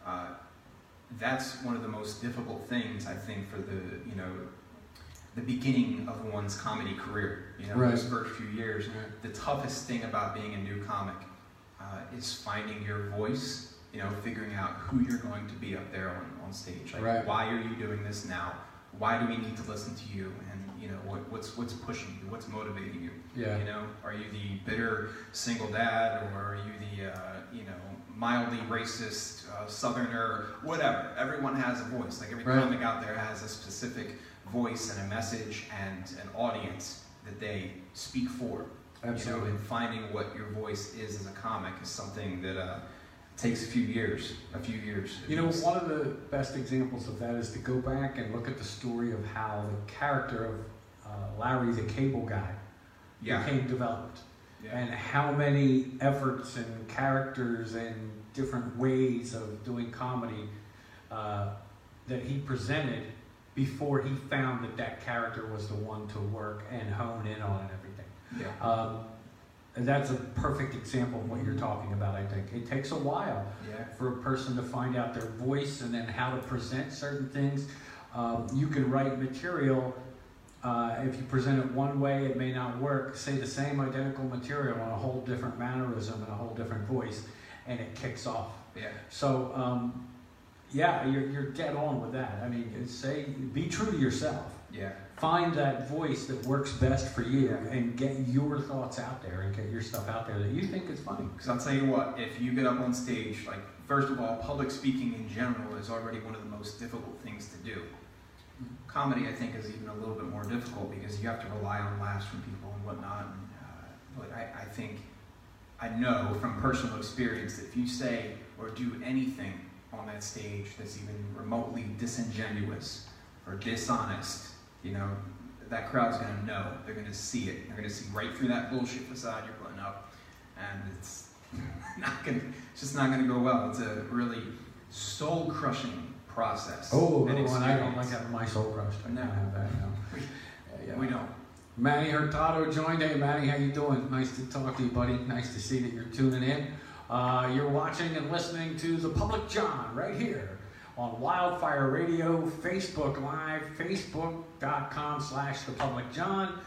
Uh, that's one of the most difficult things I think for the you know the beginning of one's comedy career. You know, Right. those first few years. The toughest thing about being a new comic uh, is finding your voice. You know, figuring out who you're going to be up there on, on stage. Like, Right. why are you doing this now? Why do we need to listen to you? And you know, what, what's what's pushing you? What's motivating you? yeah. You know, are you the bitter single dad, or are you the uh, you know mildly racist uh, Southerner? Whatever. Everyone has a voice. Like every Right. comic out there has a specific voice and a message and an audience that they speak for. You know, and finding what your voice is as a comic is something that uh, takes a few years. A few years. You know, one of the best examples of that is to go back and look at the story of how the character of uh, Larry the Cable Guy Yeah. became developed, Yeah. and how many efforts and characters and different ways of doing comedy uh, that he presented before he found that that character was the one to work and hone in on and everything. Yeah. Um, and that's a perfect example of what you're talking about, I think. It takes a while Yeah. for a person to find out their voice and then how to present certain things. Um, you can write material. Uh, if you present it one way, it may not work. Say the same identical material on a whole different mannerism and a whole different voice, and it kicks off. Yeah. So, um, yeah, you're, you're dead on with that. I mean, say be true to yourself. Yeah. Find that voice that works best for you, and get your thoughts out there, and get your stuff out there that you think is funny. Because I'll tell you what, if you get up on stage, like, first of all, public speaking in general is already one of the most difficult things to do. Comedy, I think, is even a little bit more difficult because you have to rely on laughs from people and whatnot. And, uh, but I, I think, I know from personal experience that if you say or do anything on that stage that's even remotely disingenuous or dishonest, you know, that crowd's gonna know. They're gonna see it. They're gonna see right through that bullshit facade you're putting up, and it's not gonna. It's just not gonna go well. It's a really soul-crushing process. Oh, and no, I don't like having my soul crushed. I No. have that. No. We- Yeah, yeah. We don't. Manny Hurtado joined. Hey, Manny, how you doing? Nice to talk to you, buddy. Nice to see that you're tuning in. Uh, you're watching and listening to the Public John right here on Wildfire Radio, Facebook Live, facebook.com slash the Public John,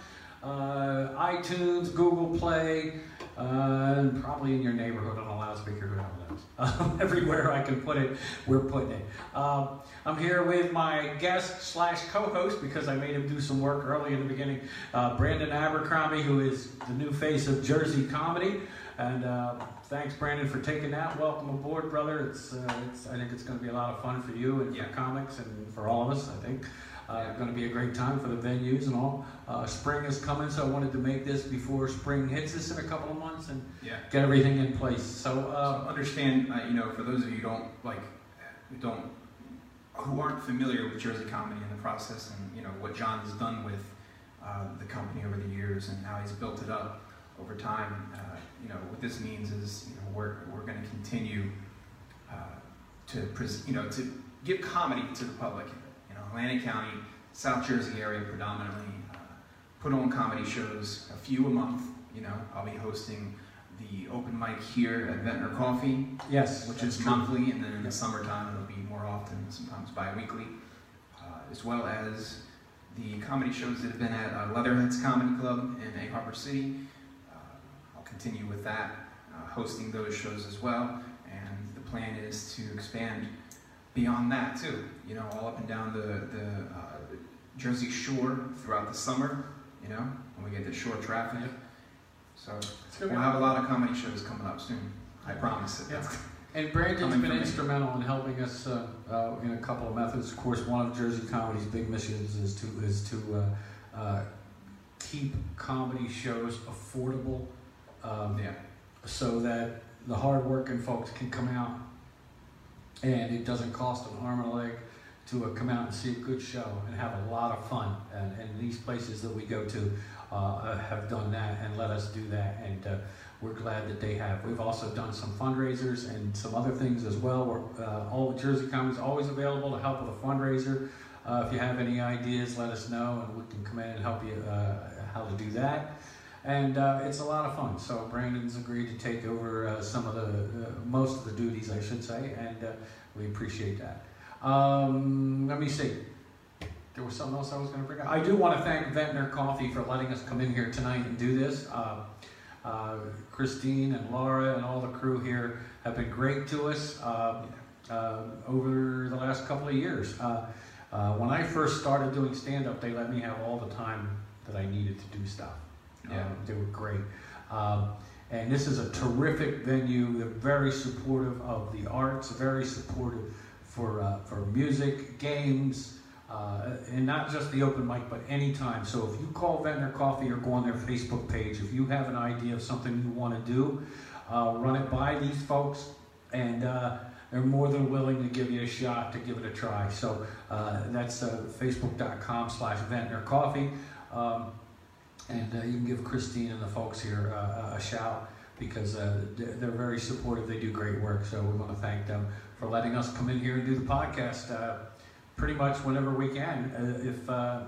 uh, iTunes, Google Play, uh, probably in your neighborhood on a loudspeaker. Who knows? Um, everywhere I can put it, we're putting it. Um, I'm here with my guest slash co-host because I made him do some work early in the beginning. Uh, Brandon Abercrombie, who is the new face of Jersey comedy, and uh, thanks Brandon for taking that. Welcome aboard, brother. It's, uh, it's I think it's going to be a lot of fun for you and Yeah. for comics and for all of us. I think. Uh, Going to be a great time for the venues and all. Uh, spring is coming, so I wanted to make this before spring hits us in a couple of months and Yeah. get everything in place. So, uh, Um, understand, uh, you know, for those of you who don't like, who don't, who aren't familiar with Jersey comedy and the process, and you know what John has done with uh, the company over the years and how he's built it up over time. Uh, you know, what this means is, you know, we're we're going to continue uh, to, you know, to give comedy to the public. You know, Atlantic County, South Jersey area predominantly, uh, put on comedy shows, a few a month. You know, I'll be hosting the open mic here at Ventnor Coffee, yes, which is true. monthly, and then in the summertime it'll be more often, sometimes bi-weekly, uh, as well as the comedy shows that have been at uh, Leatherheads Comedy Club in Egg Harbor City. Continue with that, uh, hosting those shows as well, and the plan is to expand beyond that too. You know, all up and down the the uh, Jersey Shore throughout the summer. You know, when we get the shore traffic. So we'll have a lot of comedy shows coming up soon. I promise it. Yeah. And Brandon's been instrumental in helping us uh, uh, in a couple of methods. Of course, one of Jersey Comedy's big missions is to is to uh, uh, keep comedy shows affordable, um, Yeah. so that the hardworking folks can come out, and it doesn't cost an arm and a leg to uh, come out and see a good show and have a lot of fun. And, and these places that we go to uh, have done that and let us do that, and uh, we're glad that they have. We've also done some fundraisers and some other things as well. We're, uh, all the Jersey Comedy is always available to help with a fundraiser. Uh, if you have any ideas, let us know, and we can come in and help you uh, how to do that. And uh, it's a lot of fun. So Brandon's agreed to take over uh, some of the uh, most of the duties, I should say, and uh, we appreciate that. Um, let me see. There was something else I was going to bring up. I do want to thank Ventnor Coffee for letting us come in here tonight and do this. Uh, uh, Christine and Laura and all the crew here have been great to us over the last couple of years. When I first started doing stand up, they let me have all the time that I needed to do stuff. Yeah. Um, they were great. Um, and this is a terrific venue. They're very supportive of the arts, very supportive for, uh, for music, games, uh, and not just the open mic, but anytime. So if you call Ventnor Coffee or go on their Facebook page, if you have an idea of something you want to do, uh, run it by these folks, and uh, they're more than willing to give you a shot to give it a try. So uh, that's uh, facebook.com slash Ventnor Coffee. Um, and uh, you can give Christine and the folks here uh, a shout because uh, they're very supportive. They do great work. So we want to thank them for letting us come in here and do the podcast uh, pretty much whenever we can uh, if, uh,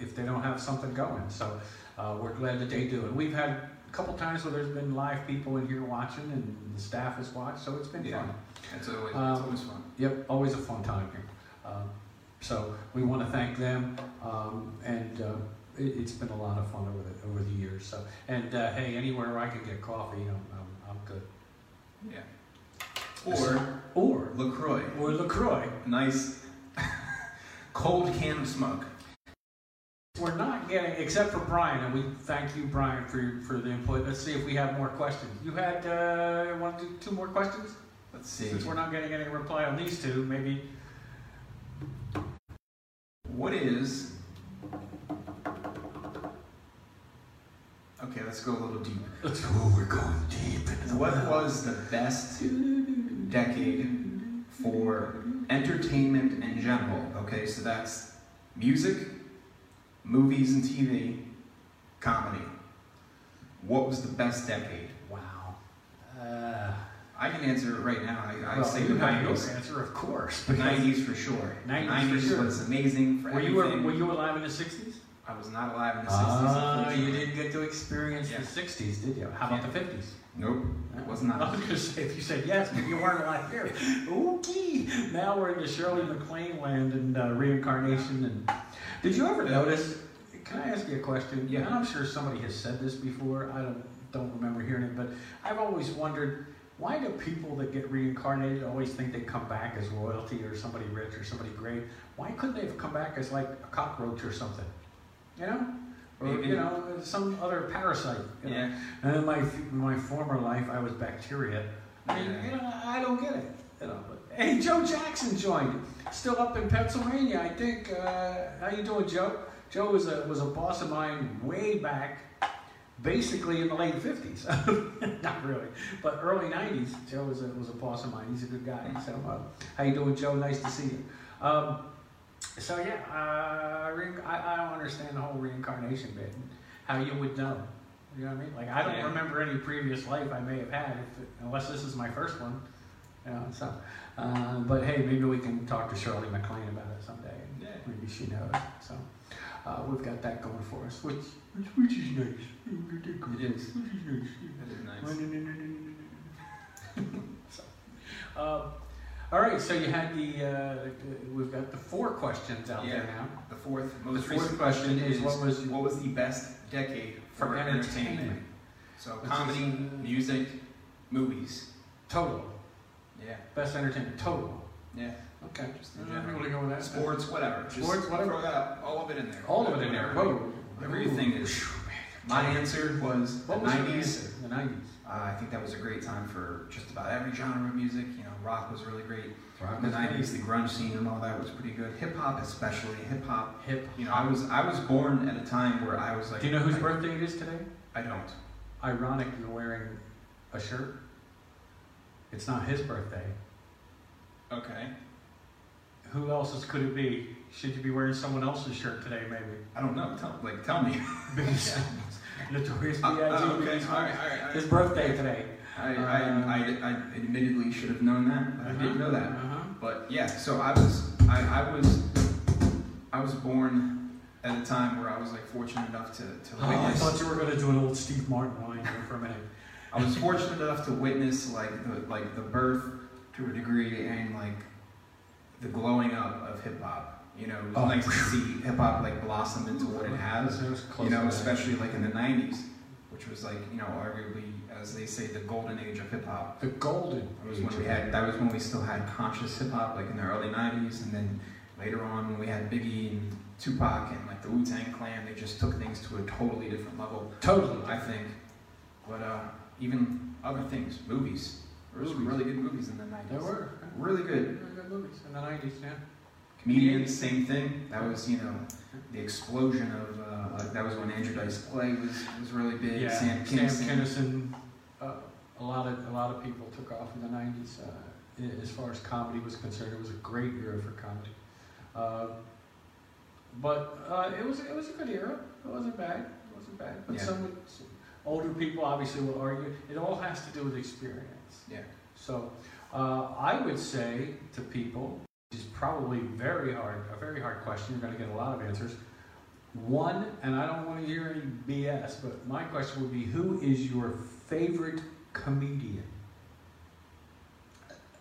if they don't have something going. So uh, we're glad that they do. And we've had a couple times where there's been live people in here watching and the staff has watched. So it's been Yeah. fun. It's always, Um, it's always fun. Yep, always a fun time here. Um, so we want to thank them, um, and uh, it, it's been a lot of fun over the over the years. So, and uh, hey, anywhere I can get coffee, I'm, I'm, I'm good. Yeah. Or Or LaCroix. or LaCroix. Nice cold can of smoke. We're not getting, except for Brian, and we thank you, Brian, for for the input. Let's see if we have more questions. You had uh, to do two more questions? Let's see. Since we're not getting any reply on these two, maybe. What is. Let's go a little deep. Let's go. We're going deep What was the best decade for entertainment in general? Okay, so that's music, movies and TV, comedy. What was the best decade? Wow. Uh, I can answer it right now. I, I well, say the 90s. answer, of course. The 90s for sure. 90s for sure. was amazing for Were you, everything. were you alive in the 60s? I was not alive in the 60s. Ah, you didn't get to experience Yeah. the 60s, did you? How about the 50s? Nope, it was not. That. I was going to say, if you said yes, but you weren't alive here. Okay. Now we're in the Shirley MacLaine land and uh, reincarnation. And Did you ever notice? Can I ask you a question? Yeah. And I'm sure somebody has said this before. I don't don't remember hearing it, but I've always wondered why do people that get reincarnated always think they come back as royalty or somebody rich or somebody great? Why couldn't they have come back as like a cockroach or something? You know? Or, Maybe. you know, some other parasite. You know? Yeah. And in my my former life, I was bacteria. I mean, Yeah. you know, I don't get it. You know, but hey, Joe Jackson joined. Still up in Pennsylvania, I think. Uh, how you doing, Joe? Joe was a was a boss of mine way back, basically in the late fifties. Not really, but early nineties. Joe was a was a boss of mine. He's a good guy. So, uh, how you doing, Joe? Nice to see you. Um, so yeah, uh, I, I don't understand the whole reincarnation bit. and How you would know? You know what I mean? Like I don't Yeah. remember any previous life I may have had, if, unless this is my first one. You know, so. Uh, but hey, maybe we can talk to Shirley MacLaine about it someday. Yeah. Maybe she knows. So uh, we've got that going for us, which which, which is nice. We've got that going It for is. us, Which is nice. That is nice. so, um, all right, so you had the, uh, we've got the four questions out there now. The fourth, most The fourth recent question is what was- what was the best decade For for, entertainment. entertainment? So comedy, is, uh, music, movies. Total. Yeah, Best entertainment, total. yeah. Okay. Just in I'm general. go with that. Sports, whatever. Just Sports, whatever. Throw that, all of it in there. All of it in there. Whoa. Think is. My answer was the What was your 90s. answer? The 90s. Uh, I think that was a great time for just about every genre of music. You know, rock was really great. Rock In the was great. '90s, the grunge scene and all that was pretty good. Hip hop, especially hip hop. Hip. You know, I was I was born at a time where I was like. Do you know whose I, birthday it is today? I don't. Ironic, you're wearing a shirt. It's not his birthday. Okay. Who else's could it be? Should you be wearing someone else's shirt today, maybe? I don't know. Tell like tell me. Notorious Uh, B.I.G. okay. Big's All right. All right. All His right. birthday today. I, I, I, I admittedly should have known that, but I didn't know that. Uh-huh. But yeah, so I was I, I was I was born at a time where I was like fortunate enough to, to Oh, I thought you were going to do an old Steve Martin line for a minute. I was fortunate enough to witness like the like the birth to a degree and like the glowing up of hip hop. You know, it was Oh. nice to see hip hop like blossom into what it has. It was close You know, especially like in the '90s, which was like you know arguably, as they say, the golden age of hip hop. the golden. That was when we had that was when we still had conscious hip hop, like in the early '90s, and then later on when we had Biggie and Tupac and like the Wu Tang Clan, they just took things to a totally different level. totally. I think. But uh, even other things, movies. There was some really good movies in the '90s. There were. Really good. Very good movies in the 90s, yeah. Comedians, same thing. That was you know the explosion of uh, like that was when Andrew Dice Clay was was really big. Yeah, Sam Sam Kinison. Kinison. Uh, a lot of a lot of people took off in the '90s. Uh, as far as comedy was concerned, it was a great era for comedy. Uh, but uh, it was it was a good era. It wasn't bad. It wasn't bad. But Yeah. some would, some older people obviously will argue it all has to do with experience. Yeah. So uh, I would say to people, is probably very hard, a very hard question. You're going to get a lot of answers. One, and I don't want to hear any BS, but my question would be who is your favorite comedian?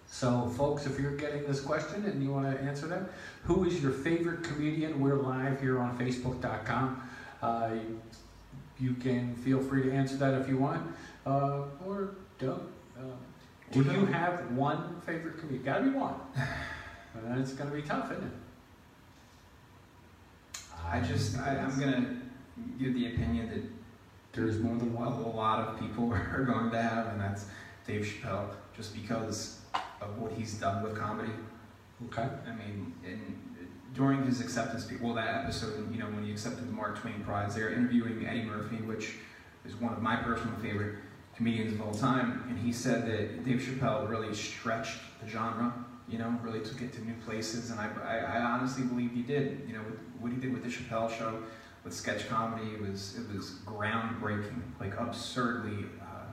So, folks, if you're getting this question and you want to answer that, who is your favorite comedian? We're live here on Facebook.com. Uh, you, you can feel free to answer that if you want, uh, or don't. Uh, do you have one favorite comedian? Got to be one. And then it's going to be tough, isn't it? I just I, I'm gonna give the opinion that There's more than a lot of people are going to have, and that's Dave Chappelle, just because of what he's done with comedy. Okay. I mean, in, during his acceptance well, that episode, you know, when he accepted the Mark Twain Prize, they're interviewing Eddie Murphy, which is one of my personal favorite comedians of all time, and he said that Dave Chappelle really stretched the genre, you know, really took it to new places, and I, I, I honestly believe he did. You know, what he did with the Chappelle Show, with sketch comedy, it was it was groundbreaking, like absurdly, uh,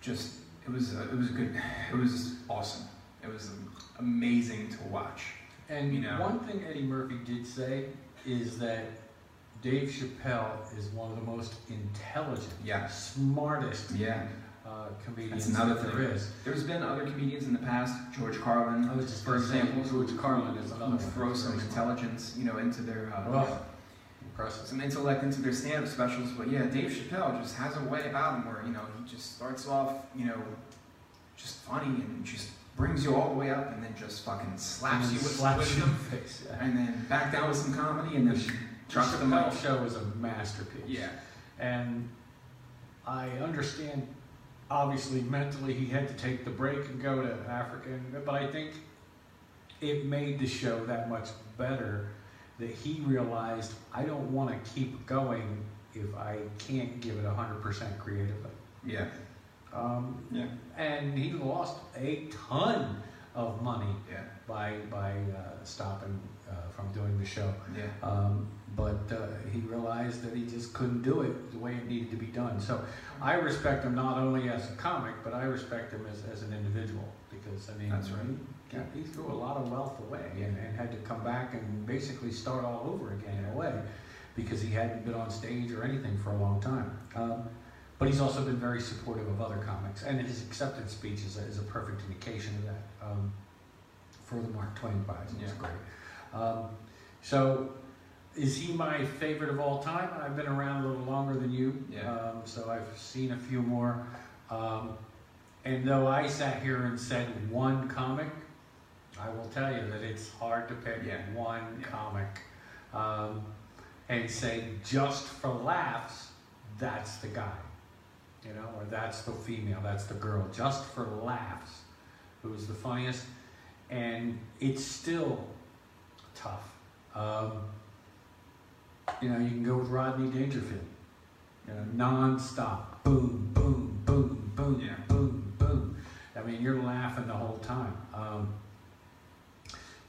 just it was uh, it was good, it was awesome, it was amazing to watch. And You know. one thing Eddie Murphy did say is that Dave Chappelle is one of the most intelligent, Yeah. smartest Yeah, uh, comedians That's another there is. there's been other comedians in the past, George Carlin, was for example, George Carlin is who another one. throw some intelligence, you know, into their. Uh, Well, Impressive. some intellect into their stand-up specials. But yeah, Dave Chappelle just has a way about him where you know he just starts off, you know, just funny and just brings you all the way up, and then just fucking slaps you with slaps you in the face. Yeah. and then back down with some comedy, and then The drops the mic. show is a masterpiece. Yeah, And I understand, obviously, mentally, he had to take the break and go to Africa, and- but I think it made the show that much better that he realized I don't want to keep going if I can't give it 100% creatively. yeah, Um, yeah, and he lost a ton of money yeah, by, by uh, stopping uh, from doing the show. yeah. Um, but uh, he realized that he just couldn't do it the way it needed to be done. So I respect him not only as a comic, but I respect him as, as an individual because I mean, That's right. he, yeah, he threw a lot of wealth away and, and had to come back and basically start all over again in a way because he hadn't been on stage or anything for a long time. Um, but he's also been very supportive of other comics, and his acceptance speech is a, is a perfect indication of that. Um, for the Mark Twain Prize, it was great. Um, so, is he my favorite of all time? I've been around a little longer than you, Yeah. um, so I've seen a few more. Um, and though I sat here and said one comic, I will tell you that it's hard to pick Yeah. one Yeah. comic um, and say just for laughs, that's the guy, you know, or that's the female, that's the girl, just for laughs, who's the funniest, and it's still tough. Um, you know, you can go with Rodney Dangerfield, you know, non-stop, boom, boom, boom, boom, Yeah. boom, boom. I mean, you're laughing the whole time. Um,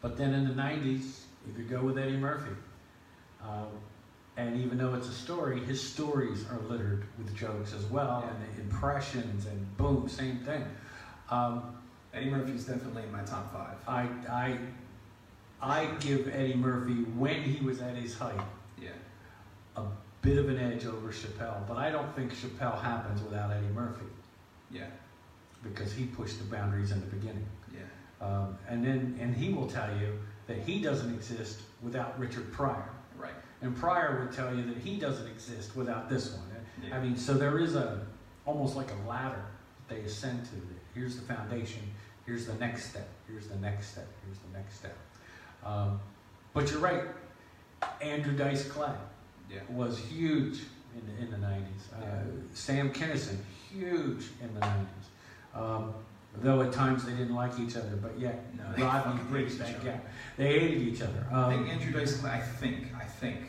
but then in the '90s, you could go with Eddie Murphy. Um, and even though it's a story, his stories are littered with jokes as well, Yeah. and impressions, and boom, same thing. Um, Eddie Murphy's definitely in my top five. I, I, I give Eddie Murphy when he was at his height a bit of an edge over Chappelle, but I don't think Chappelle happens without Eddie Murphy yeah, because he pushed the boundaries in the beginning. yeah. Um, and then, and he will tell you that he doesn't exist without Richard Pryor. Right. And Pryor would tell you that he doesn't exist without this one. Yeah. I mean, so there is a almost like a ladder that they ascend to. Here's the foundation. Here's the next step. Here's the next step. Here's the next step. Um, but you're right. Andrew Dice Clay Yeah. was huge in the, in the 90s. Uh, Sam Kinison, huge in the 90s. Um, though at times they didn't like each other, but yet No, they Rodney bridged that gap. They hated each other. I think Um, Andrew Dice Clay, I think, I think,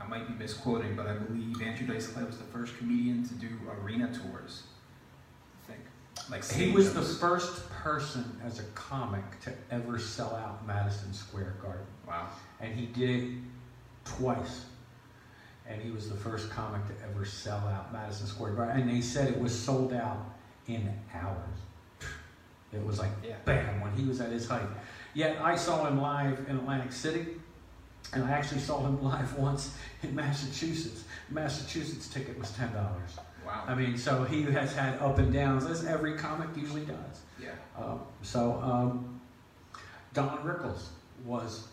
I might be misquoting, but I believe Andrew Dice Clay was the first comedian to do arena tours. I think. Like he was the first person as a comic to ever sell out Madison Square Garden. Wow. And he did it twice. And he was the first comic to ever sell out Madison Square Garden. And they said it was sold out in hours. It was like Yeah. bam when he was at his height. Yet I saw him live in Atlantic City, and I actually saw him live once in Massachusetts. Massachusetts ticket was ten dollars. Wow. I mean, so he has had up and downs, as every comic usually does. yeah. Um, so um, Don Rickles was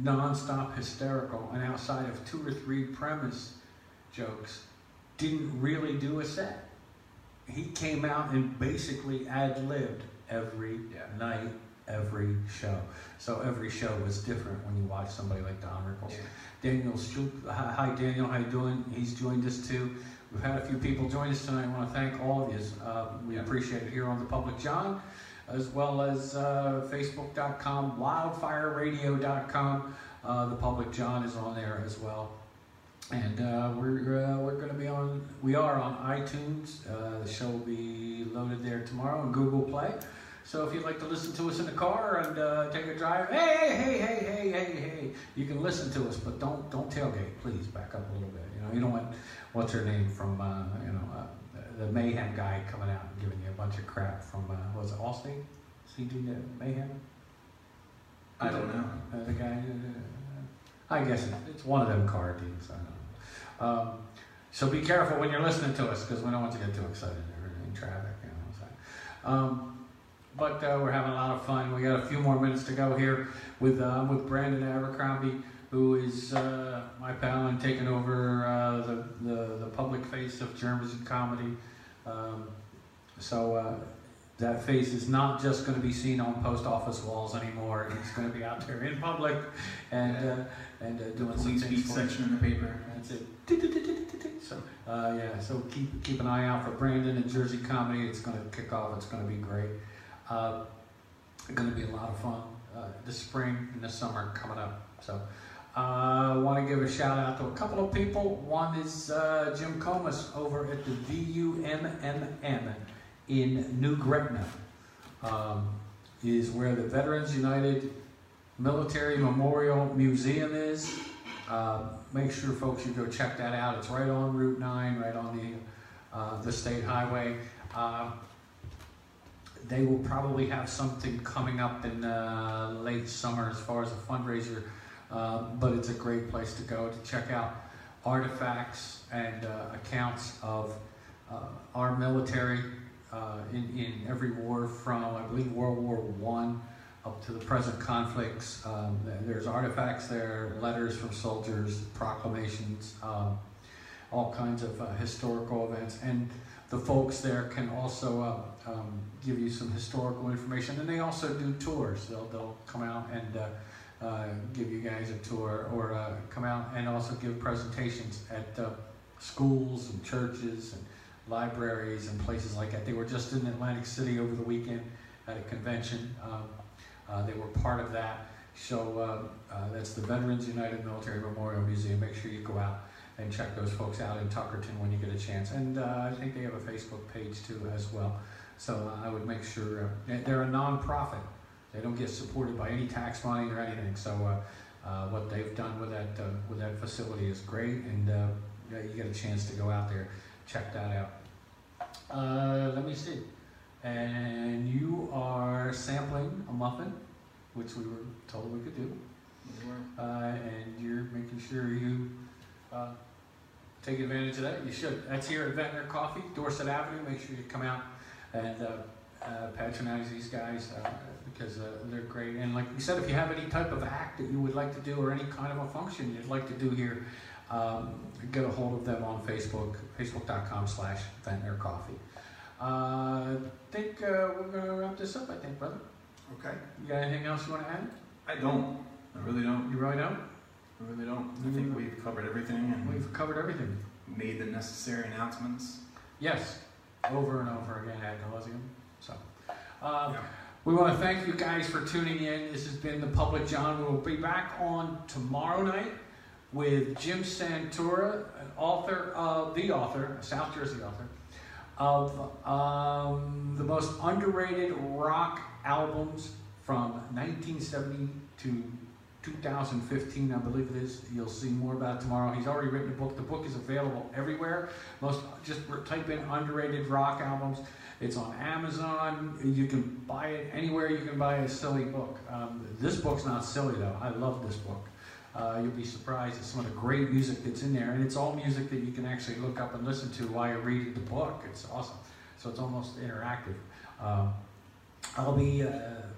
nonstop hysterical, and outside of two or three premise jokes, didn't really do a set. He came out and basically ad libbed every Yeah. night, every show. So every show was different when you watch somebody like Don Rickles. Yeah. Daniel Stroop, hi Daniel, how you doing? He's joined us too. We've had a few people join us tonight. I want to thank all of you. Uh, we Yeah. appreciate it here on the Public John, as well as uh, Facebook.com, WildfireRadio.com. Uh, the Public John is on there as well. And uh, we're uh, we're going to be on. We are on iTunes. Uh, the show will be loaded there tomorrow on Google Play. So if you'd like to listen to us in the car and uh, take a drive, hey, hey, hey, hey, hey, hey, you can listen to us, but don't don't tailgate, please. Back up a little bit. You know, you don't want what's her name from uh, you know uh, the Mayhem guy coming out and giving you a bunch of crap from uh, was it? Is he doing the Mayhem? I don't know. Uh, the guy. Uh, I guess it's one of them car teams. I don't know. Um, so be careful when you're listening to us because we don't want to get too excited in, in traffic. You know. Um, but uh, we're having a lot of fun. We got a few more minutes to go here with uh, with Brandon Abercrombie. Who is uh, my pal and taking over uh, the, the the public face of Jersey comedy. Um, so uh, that face is not just going to be seen on post office walls anymore. He's going to be out there in public and uh, and uh, doing some things for section in the paper. That's it. So uh, yeah, so keep keep an eye out for Brandon and Jersey Comedy. It's going to kick off. It's going to be great. Uh, going to be a lot of fun uh, this spring and this summer coming up. So I uh, want to give a shout out to a couple of people. One is uh, Jim Comas over at the VUMMM in New Gretna. Um, is where the Veterans United Military Memorial Museum is. Uh, make sure, folks, you go check that out. It's right on Route 9, right on the, uh, the state highway. Uh, they will probably have something coming up in late summer as far as a fundraiser, uh, but it's a great place to go to check out artifacts and uh, accounts of uh, our military uh, in, in every war from, I believe, World War One up to the present conflicts. Um, there's artifacts there, letters from soldiers, proclamations, um, all kinds of uh, historical events. And the folks there can also uh, um, give you some historical information. And they also do tours. They'll, they'll come out and uh, give you guys a tour or uh, come out and also give presentations at uh, schools and churches and libraries and places like that. They were just in Atlantic City over the weekend at a convention. Um, uh, they were part of that. So uh, that's the Veterans United Military Memorial Museum. Make sure you go out and check those folks out in Tuckerton when you get a chance. And I think they have a Facebook page too as well. So I would make sure they're a nonprofit. They don't get supported by any tax money or anything. So uh, uh, what they've done with that uh, with that facility is great. And uh, you get a chance to go out there, check that out. Uh, let me see. And you are sampling a muffin, which we were told we could do. Uh, and you're making sure you uh, take advantage of that. You should. That's here at Ventnor Coffee, Dorset Avenue. Make sure you come out and uh, uh, patronize these guys uh, because uh, they're great. And like you said, if you have any type of act that you would like to do or any kind of a function you'd like to do here, um, get a hold of them on Facebook, facebook.com slash Ventnor Coffee. Uh, I think uh, we're going to wrap this up, I think, brother. Okay. You got anything else you want to add? I don't. I really don't. You really don't? I really don't. I think we've covered everything and We've covered everything. made the necessary announcements. Yes, over and over again ad nauseum. So, uh, Yeah. We want to thank you guys for tuning in. This has been the Public John. We'll be back on tomorrow night with Jim Santora, an author of the author, a South Jersey author, of um, the most underrated rock albums from 1970 to 2015, I believe it is. You'll see more about tomorrow. He's already written a book. The book is available everywhere. Most just type in underrated rock albums. It's on Amazon. You can buy it anywhere. You can buy a silly book. Um, this book's not silly though. I love this book. Uh, you'll be surprised at some of the great music that's in there, and it's all music that you can actually look up and listen to while you're reading the book. It's awesome. So it's almost interactive. Um, I'll be uh,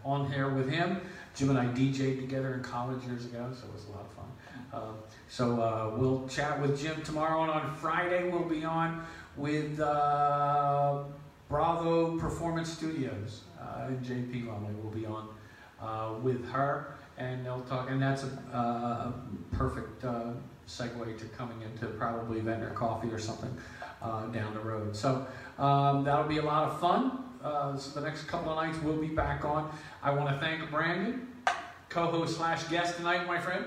on here with him. Jim and I DJ'd together in college years ago, so it was a lot of fun. Uh, so we'll chat with Jim tomorrow, and on Friday we'll be on with uh, Bravo Performance Studios. Uh, and JP Lumley will be on uh, with her, and they'll talk. And that's a, a perfect uh, segue to coming into probably Ventnor Coffee or something uh, down the road. So um, that'll be a lot of fun. Uh, so the next couple of nights we'll be back on. I want to thank Brandon, co-host slash guest tonight, my friend,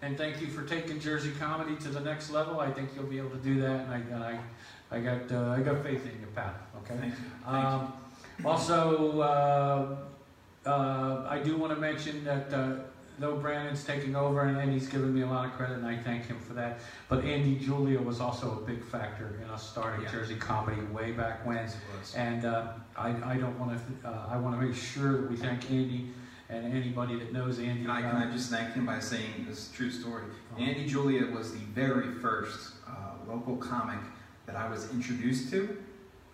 and thank you for taking Jersey comedy to the next level. I think you'll be able to do that, and I, and I, I got, I got faith in your path. Okay. Thank you. Um, also, uh, uh, I do want to mention that uh, though Brandon's taking over and, and he's given me a lot of credit, and I thank him for that. But Andy Julia was also a big factor in us starting Yeah. Jersey Comedy way back when. Yes, it was. And uh, I, I don't want to. Uh, I want to make sure that we thank Andy and anybody that knows Andy. Can I, can I just thank him by saying this true story? Andy Julia was the very first uh, local comic that I was introduced to.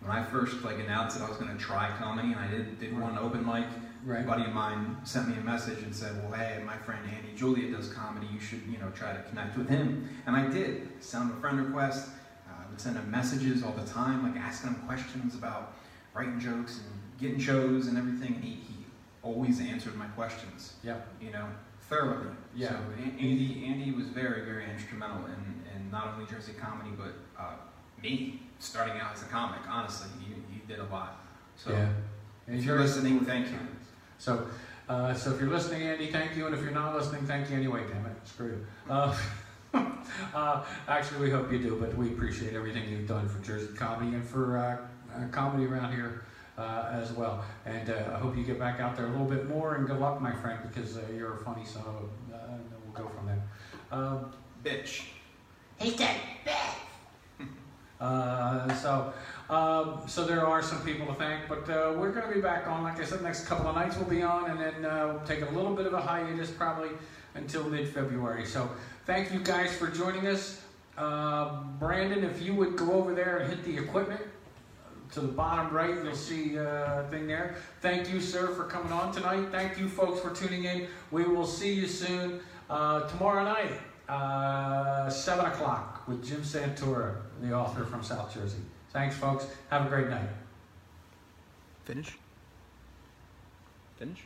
When I first like announced that I was going to try comedy, and I did did one open mic Right. A buddy of mine sent me a message and said, "Well, hey, my friend Andy Julia does comedy. You should, you know, try to connect with him." And I did. Sent him a friend request. Uh, I would send him messages all the time, like asking him questions about writing jokes and getting shows and everything. And he, he always answered my questions. Yeah. You know, thoroughly. Yeah. So Andy, Andy was very, very instrumental in, in not only Jersey comedy, but uh, me starting out as a comic. Honestly, you, he did a lot. So yeah. And if you're listening, thank you. So, uh, so if you're listening, Andy, thank you, and if you're not listening, thank you anyway. Damn it, screw you. Uh, uh, actually, we hope you do, but we appreciate everything you've done for Jersey comedy and for uh, uh, comedy around here uh, as well. And uh, I hope you get back out there a little bit more. And good luck, my friend, because uh, you're a funny son of. a- Uh, we'll go from there. Um, bitch. He dead Bitch. Uh, so, um, so there are some people to thank, but uh, we're going to be back on. Like I said, next couple of nights we'll be on, and then uh, we'll take a little bit of a hiatus, probably until mid-February. So, thank you guys for joining us. Uh, Brandon, if you would go over there and hit the equipment to the bottom right, you'll see uh, a thing there. Thank you, sir, for coming on tonight. Thank you, folks, for tuning in. We will see you soon uh, tomorrow night, uh, seven o'clock, with Jim Santora, the author from South Jersey. Thanks, folks. Have a great night. Finish. Finish.